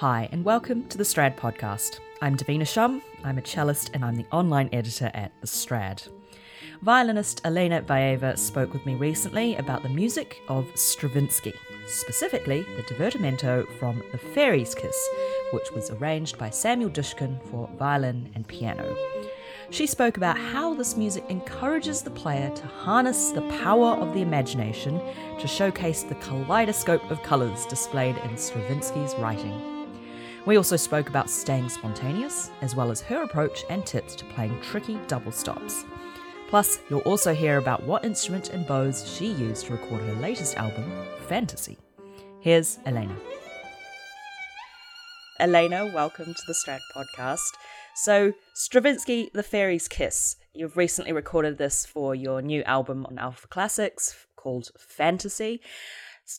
Hi, and welcome to the Strad podcast. I'm Davina Shum, I'm a cellist, and I'm the online editor at The Strad. Violinist Alena Baeva spoke with me recently about the music of Stravinsky, specifically the divertimento from The Fairy's Kiss, which was arranged by Samuel Dushkin for violin and piano. She spoke about how this music encourages the player to harness the power of the imagination to showcase the kaleidoscope of colours displayed in Stravinsky's writing. We also spoke about staying spontaneous, as well as her approach and tips to playing tricky double stops. Plus, you'll also hear about what instrument and bows she used to record her latest album, Fantasy. Here's Alena. Alena, welcome to the Strad podcast. So, Stravinsky, The Fairy's Kiss. You've recently recorded this for your new album on Alpha Classics called Fantasy.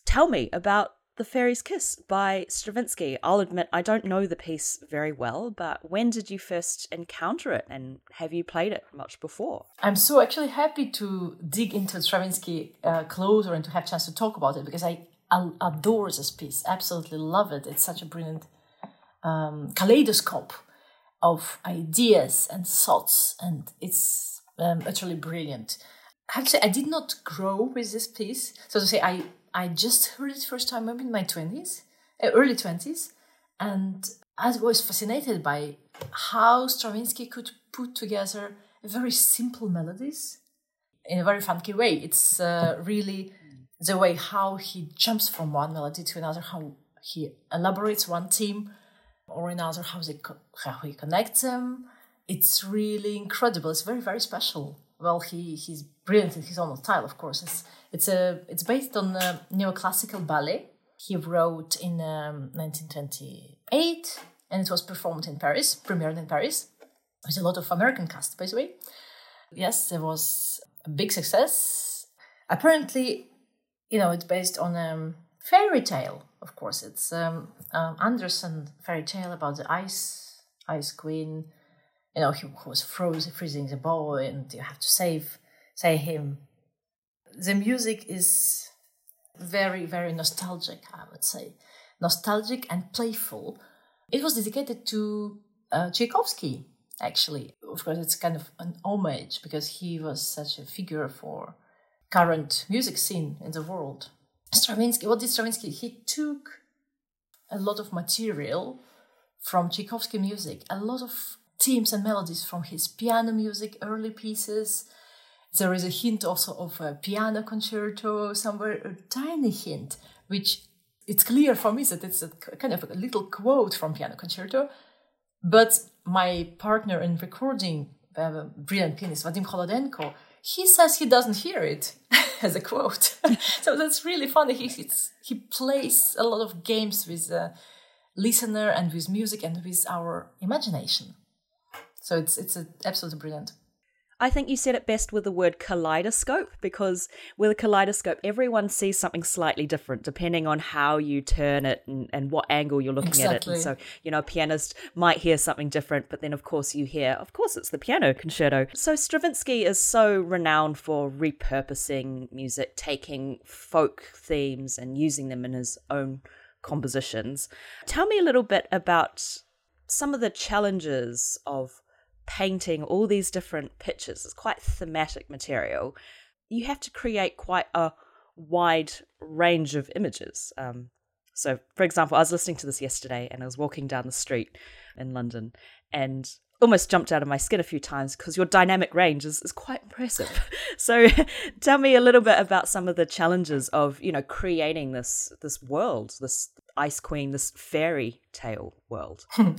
Tell me about The Fairy's Kiss by Stravinsky. I'll admit I don't know the piece very well, but when did you first encounter it and have you played it much before? I'm so actually happy to dig into Stravinsky uh, closer and to have a chance to talk about it because I, I adore this piece. Absolutely love it. It's such a brilliant um, kaleidoscope of ideas and thoughts, and it's um, utterly brilliant. Actually, I did not grow with this piece. So to say, I, I just heard it first time maybe in my 20s, uh, early 20s, and I was fascinated by how Stravinsky could put together very simple melodies in a very funky way. It's uh, really the way how he jumps from one melody to another, how he elaborates one theme or another how they how he connects them. It's really incredible. It's very very special. Well, he he's brilliant in his own style, of course. It's it's a it's based on a neoclassical ballet he wrote in um, 1928, and it was performed in Paris, premiered in Paris, with a lot of American cast, by the way. Yes, it was a big success. Apparently, you know, it's based on a um, fairy tale of course, it's um, um, Andersen fairy tale about the ice ice queen. You know, he was frozen, freezing the boy, and you have to save save him. The music is very, very nostalgic. I would say nostalgic and playful. It was dedicated to uh, Tchaikovsky. Actually, of course, it's kind of an homage because he was such a figure for current music scene in the world. Stravinsky, what did Stravinsky? He took a lot of material from Tchaikovsky music, a lot of themes and melodies from his piano music, early pieces. There is a hint also of a piano concerto somewhere, a tiny hint, which it's clear for me that it's a kind of a little quote from piano concerto. But my partner in recording, a brilliant pianist Vadym Kholodenko, he says he doesn't hear it as a quote. so that's really funny. He he plays a lot of games with the listener and with music and with our imagination. So it's it's absolutely brilliant. I think you said it best with the word kaleidoscope because with a kaleidoscope, everyone sees something slightly different depending on how you turn it and, and what angle you're looking exactly. at it. And so, you know, a pianist might hear something different, but then of course you hear, of course, it's the piano concerto. So Stravinsky is so renowned for repurposing music, taking folk themes and using them in his own compositions. Tell me a little bit about some of the challenges of painting all these different pictures. It's quite thematic material. You have to create quite a wide range of images. Um, so, for example, I was listening to this yesterday and I was walking down the street in London and almost jumped out of my skin a few times because your dynamic range is, is quite impressive. so tell me a little bit about some of the challenges of, you know, creating this this world, this ice queen, this fairy tale world.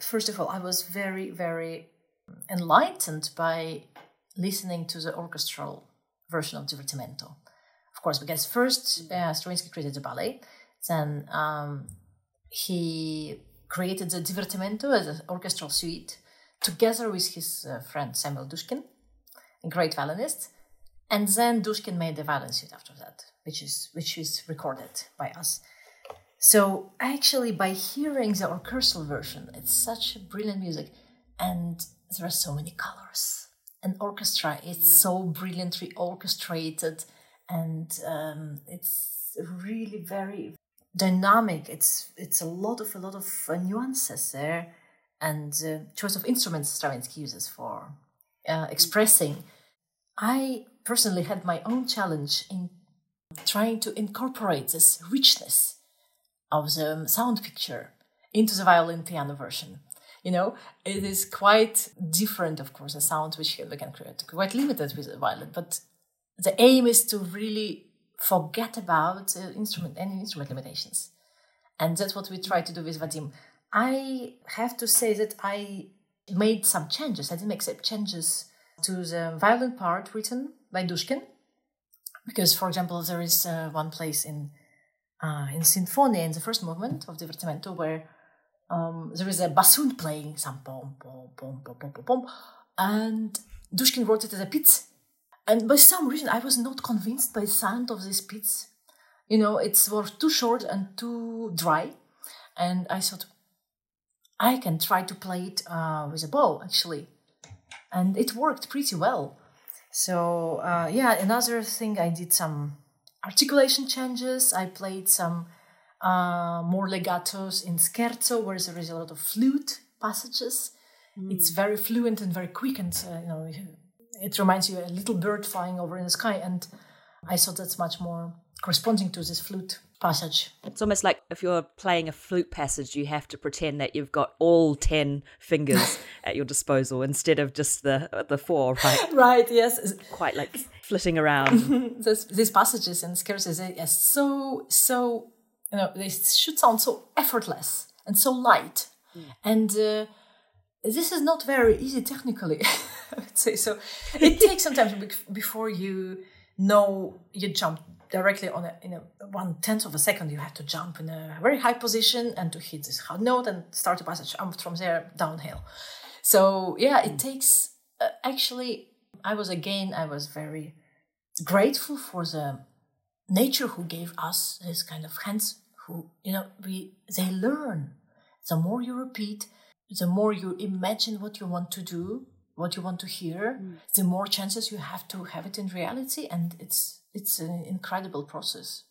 First of all, I was very, very enlightened by listening to the orchestral version of Divertimento. Of course, because first uh, Stravinsky created the ballet, then um, he created the Divertimento as an orchestral suite together with his uh, friend Samuel Dushkin, a great violinist, and then Dushkin made the violin suite after that, which is which is recorded by us. So actually, by hearing the orchestral version, it's such brilliant music, and there are so many colors. An orchestra, it's so brilliantly orchestrated and um, it's really very dynamic. It's it's a lot of a lot of uh, nuances there, and uh, choice of instruments Stravinsky uses for uh, expressing. I personally had my own challenge in trying to incorporate this richness of the sound picture into the violin piano version. You know, it is quite different, of course, a sound which we can create, quite limited with the violin, but the aim is to really forget about uh, instrument any instrument limitations. And that's what we try to do with Vadym. I have to say that i made some changes. I did make some changes to the violin part written by dushkin. Because for example there is uh, one place in uh, in Sinfonia in the first movement of Divertimento where um, there is a bassoon playing some pom pom pom pom pom pom pom and Dushkin wrote it as a pizz and by some reason, I was not convinced by the sound of this piece. You know, it's was too short and too dry. And I thought, I can try to play it uh, with a bow, actually. And it worked pretty well. So, uh, yeah, another thing, I did some articulation changes. I played some uh, more legatos in scherzo, where there is a lot of flute passages. Mm. It's very fluent and very quick, and uh, you know it reminds you a little bird flying over in the sky. And I thought that's much more corresponding to this flute passage. It's almost like if you're playing a flute passage, you have to pretend that you've got all 10 fingers at your disposal instead of just the the four, right? Right, yes. Quite like flitting around. this, these passages and scherzo are so, so, you know, they should sound so effortless and so light. Mm. And uh, this is not very easy technically. I would say so. It takes some time before you know you jump directly on a in a one tenth of a second. You have to jump in a very high position and to hit this hard note and start the passage and from there downhill. So yeah, it takes. Uh, actually, I was again. I was very grateful for the nature who gave us this kind of hands. Who you know we they learn. The more you repeat, the more you imagine what you want to do, what you want to hear, mm. the more chances you have to have it in reality, and it's it's an incredible process.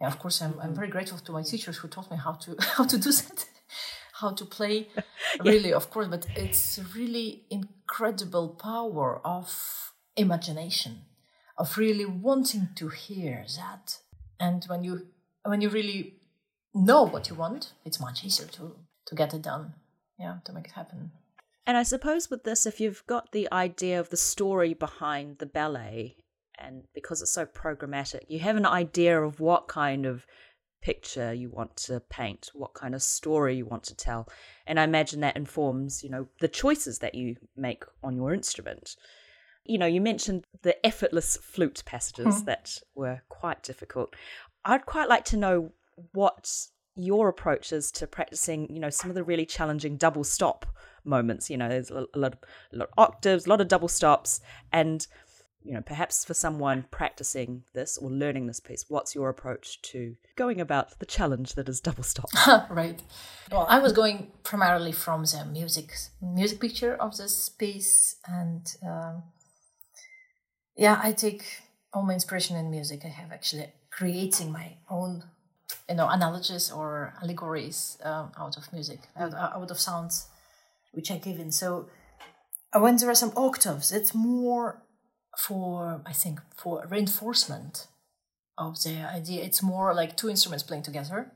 Yeah, of course, I'm, I'm mm. very grateful to my teachers who taught me how to how to do that, how to play. yeah. Really, of course, but it's really incredible power of imagination, of really wanting to hear that. And when you when you really know what you want, it's much easier to to get it done yeah, to make it happen. And I suppose with this, if you've got the idea of the story behind the ballet, and because it's so programmatic, you have an idea of what kind of picture you want to paint, what kind of story you want to tell. And I imagine that informs, you know, the choices that you make on your instrument. You know, you mentioned the effortless flute passages mm. that were quite difficult. I'd quite like to know what your approaches to practicing, you know, some of the really challenging double stop moments. You know, there's a lot, of, a lot of octaves, a lot of double stops, and you know, perhaps for someone practicing this or learning this piece, what's your approach to going about the challenge that is double stop? right. Well, I was going primarily from the music music picture of this piece, and um, yeah, I take all my inspiration in music. I have actually creating my own you know analogies or allegories um, out of music out, out of sounds which i give in. So uh, when there are some octaves it's more for i think for reinforcement of the idea. It's more like two instruments playing together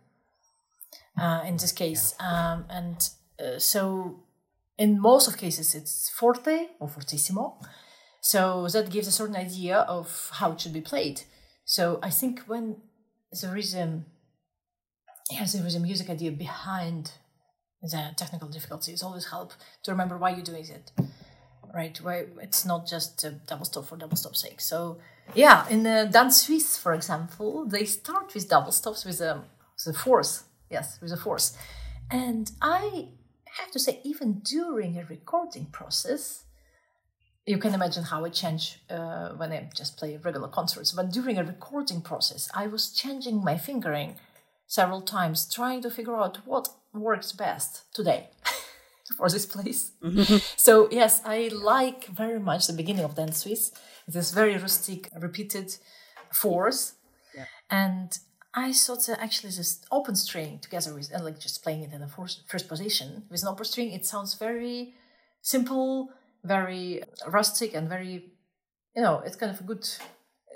uh, in this case um, and uh, so in most of cases it's forte or fortissimo so that gives a certain idea of how it should be played so i think when there is a yes, there is a music idea behind the technical difficulties. Always help to remember why you're doing it, right? Why it's not just a double stop for double stop sake. So yeah, in uh, the Danse Suisse, for example, they start with double stops with a, with a force. Yes, with a force, and I have to say, even during a recording process, you can imagine how it changed uh, when I just play regular concerts. But during a recording process, I was changing my fingering several times trying to figure out what works best today for this place. Mm-hmm. so yes, I like very much the beginning of Danse Suisse. This very rustic, repeated fours, yeah. and I thought that actually this open string together with uh, like just playing it in the first, first position with an open string, it sounds very simple, very rustic, and very you know it's kind of a good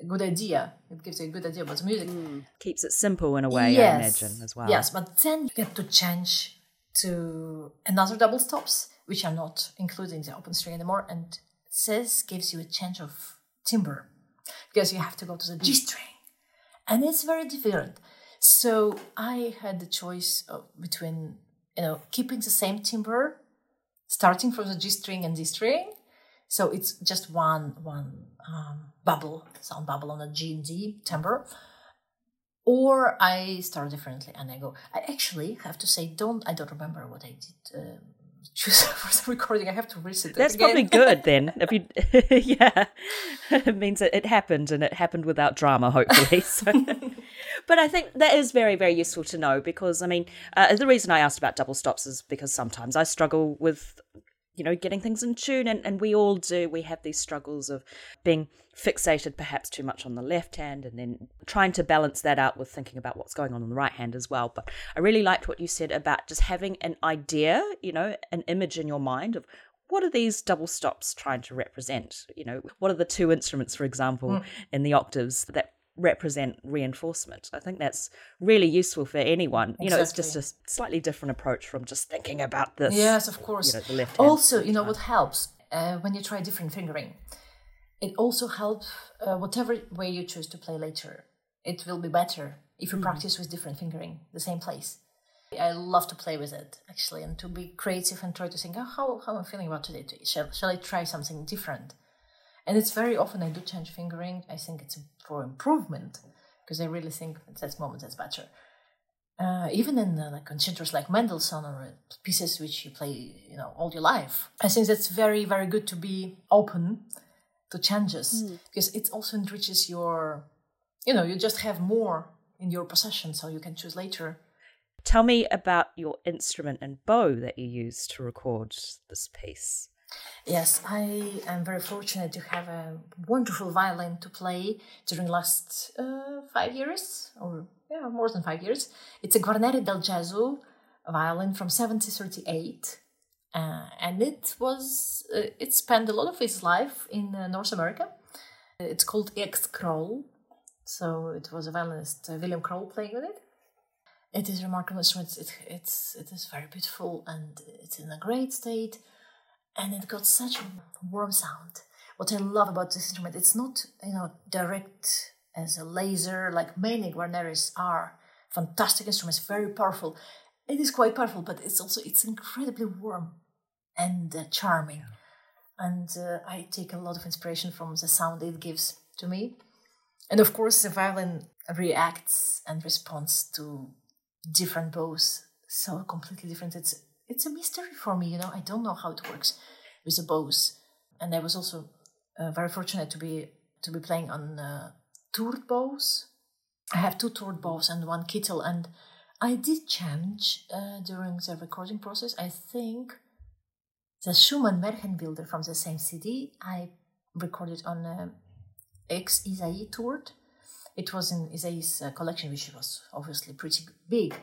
good idea. It gives you a good idea about the music. Mm. Keeps it simple in a way, yes. I imagine as well. Yes, but then you get to change to another double stops, which are not including the open string anymore, and says gives you a change of timbre because you have to go to the G string and it's very different. So I had the choice of, between you know keeping the same timbre, starting from the G string and D string. So it's just one one um, bubble, sound bubble on the G and D timbre. Or I start differently and I go. I actually have to say, don't I don't remember what I did. Uh, choose for the recording. I have to reset. That's probably good then. If you, yeah, it means that it happened and it happened without drama, hopefully. So. But I think that is very, very useful to know because I mean, uh, the reason I asked about double stops is because sometimes I struggle with you know, getting things in tune. And, and we all do. We have these struggles of being fixated perhaps too much on the left hand and then trying to balance that out with thinking about what's going on on the right hand as well. But I really liked what you said about just having an idea, you know, an image in your mind of what are these double stops trying to represent? You know, what are the two instruments, for example, mm. in the octaves that represent reinforcement. I think that's really useful for anyone. Exactly. You know, it's just a slightly different approach from just thinking about this. Yes, of course. You know, the left also, you know, what helps uh, when you try different fingering, it also helps uh, whatever way you choose to play later. It will be better if you mm practice with different fingering, the same place. I love to play with it actually, and to be creative and try to think, oh, how how am I feeling about today? Shall shall I try something different? And it's very often I do change fingering. I think it's for improvement because I really think at that moment that's better. Uh, even in uh, like concertos like Mendelssohn or uh, pieces which you play, you know, all your life, I think that's very, very good to be open to changes mm. because it also enriches your, you know, you just have more in your possession, so you can choose later. Tell me about your instrument and bow that you used to record this piece. Yes, I am very fortunate to have a wonderful violin to play during last uh, five years, or yeah, more than five years. It's a Guarneri del Gesù violin from 1738, uh, and it was uh, it spent a lot of its life in uh, North America. It's called X Kroll, so it was a violinist uh, William Kroll playing with it. It is a remarkable instrument. It, it's it is very beautiful and it's in a great state and it got such a warm sound. What I love about this instrument, it's not you know direct as a laser like many Guarneris are. Fantastic instruments, very powerful. It is quite powerful, but it's also it's incredibly warm and uh, charming. And uh, I take a lot of inspiration from the sound it gives to me. And of course, the violin reacts and responds to different bows so completely different. It's it's a mystery for me. You know, I don't know how it works with the bows. And I was also uh, very fortunate to be to be playing on uh, Tourte bows. I have two Tourte bows and one kittel, and I did change uh, during the recording process. I think the Schumann Märchenbilder from the same CD I recorded on uh, X Ysaÿe Tourte. It was in Ysaÿe's uh, collection, which was obviously pretty big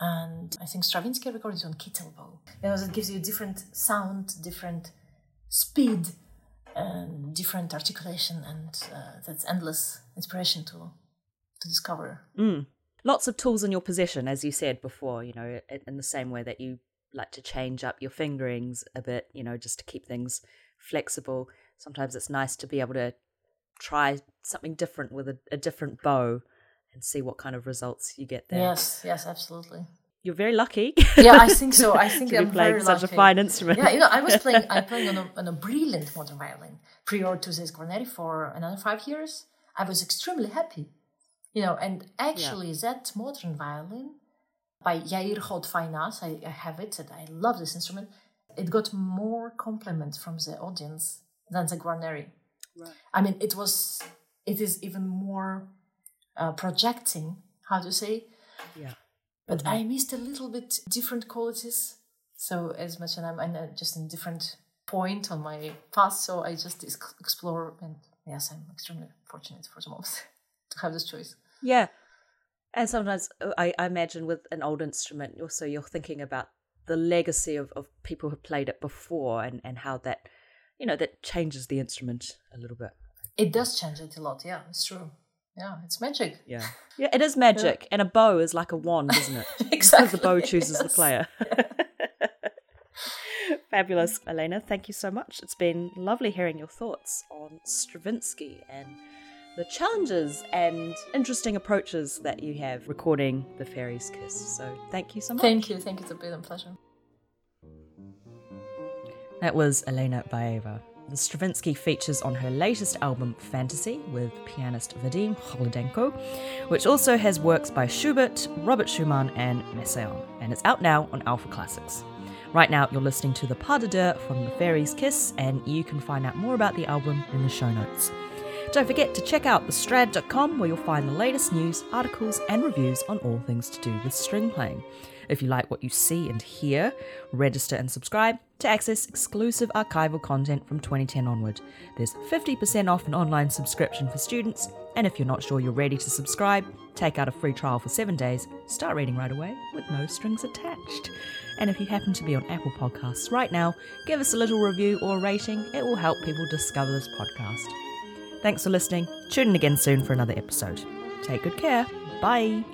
and I think Stravinsky recorded on. You know, it gives you different sound, different speed, and different articulation, and uh, that's endless inspiration to to discover. Mm. Lots of tools in your possession, as you said before. You know, in the same way that you like to change up your fingerings a bit. You know, just to keep things flexible. Sometimes it's nice to be able to try something different with a, a different bow and see what kind of results you get there. Yes, yes, absolutely. You're very lucky. Yeah, I think so. I think I'm playing such lucky. a fine instrument. Yeah, you know, I was playing. I'm playing on a, on a brilliant modern violin prior to this Guarneri for another five years. I was extremely happy, you know. And actually, yeah. that modern violin by Yair Hod Fainas, I, I have it, and I love this instrument. It got more compliments from the audience than the Guarneri. Right. I mean, it was. It is even more uh, projecting, how to say. Yeah. But mm-hmm. I missed a little bit different qualities. So as much as I'm, I'm just in different point on my path, so I just explore and yes, I'm extremely fortunate for the moment to have this choice. Yeah. And sometimes uh, I, I imagine with an old instrument, also you're thinking about the legacy of, of people who played it before and, and how that, you know, that changes the instrument a little bit. It does change it a lot. Yeah, it's true. Yeah, it's magic. Yeah. Yeah, it is magic. Yeah. And a bow is like a wand, isn't it? exactly. Because the bow chooses yes. the player. Fabulous, Alena. Thank you so much. It's been lovely hearing your thoughts on Stravinsky and the challenges and interesting approaches that you have recording The Fairy's Kiss. So thank you so much. Thank you. Thank you. It's been a pleasure. That was Alena Baeva. Stravinsky features on her latest album Fantasy with pianist Vadym Kholodenko, which also has works by Schubert, Robert Schumann, and Messiaen, and it's out now on Alpha Classics. Right now, you're listening to the Pas de Deux from The Fairy's Kiss, and you can find out more about the album in the show notes. Don't forget to check out thestrad.com where you'll find the latest news, articles, and reviews on all things to do with string playing. If you like what you see and hear, register and subscribe to access exclusive archival content from 2010 onward. There's 50% off an online subscription for students, and if you're not sure you're ready to subscribe, take out a free trial for seven days, start reading right away with no strings attached. And if you happen to be on Apple Podcasts right now, give us a little review or rating, it will help people discover this podcast. Thanks for listening. Tune in again soon for another episode. Take good care. Bye.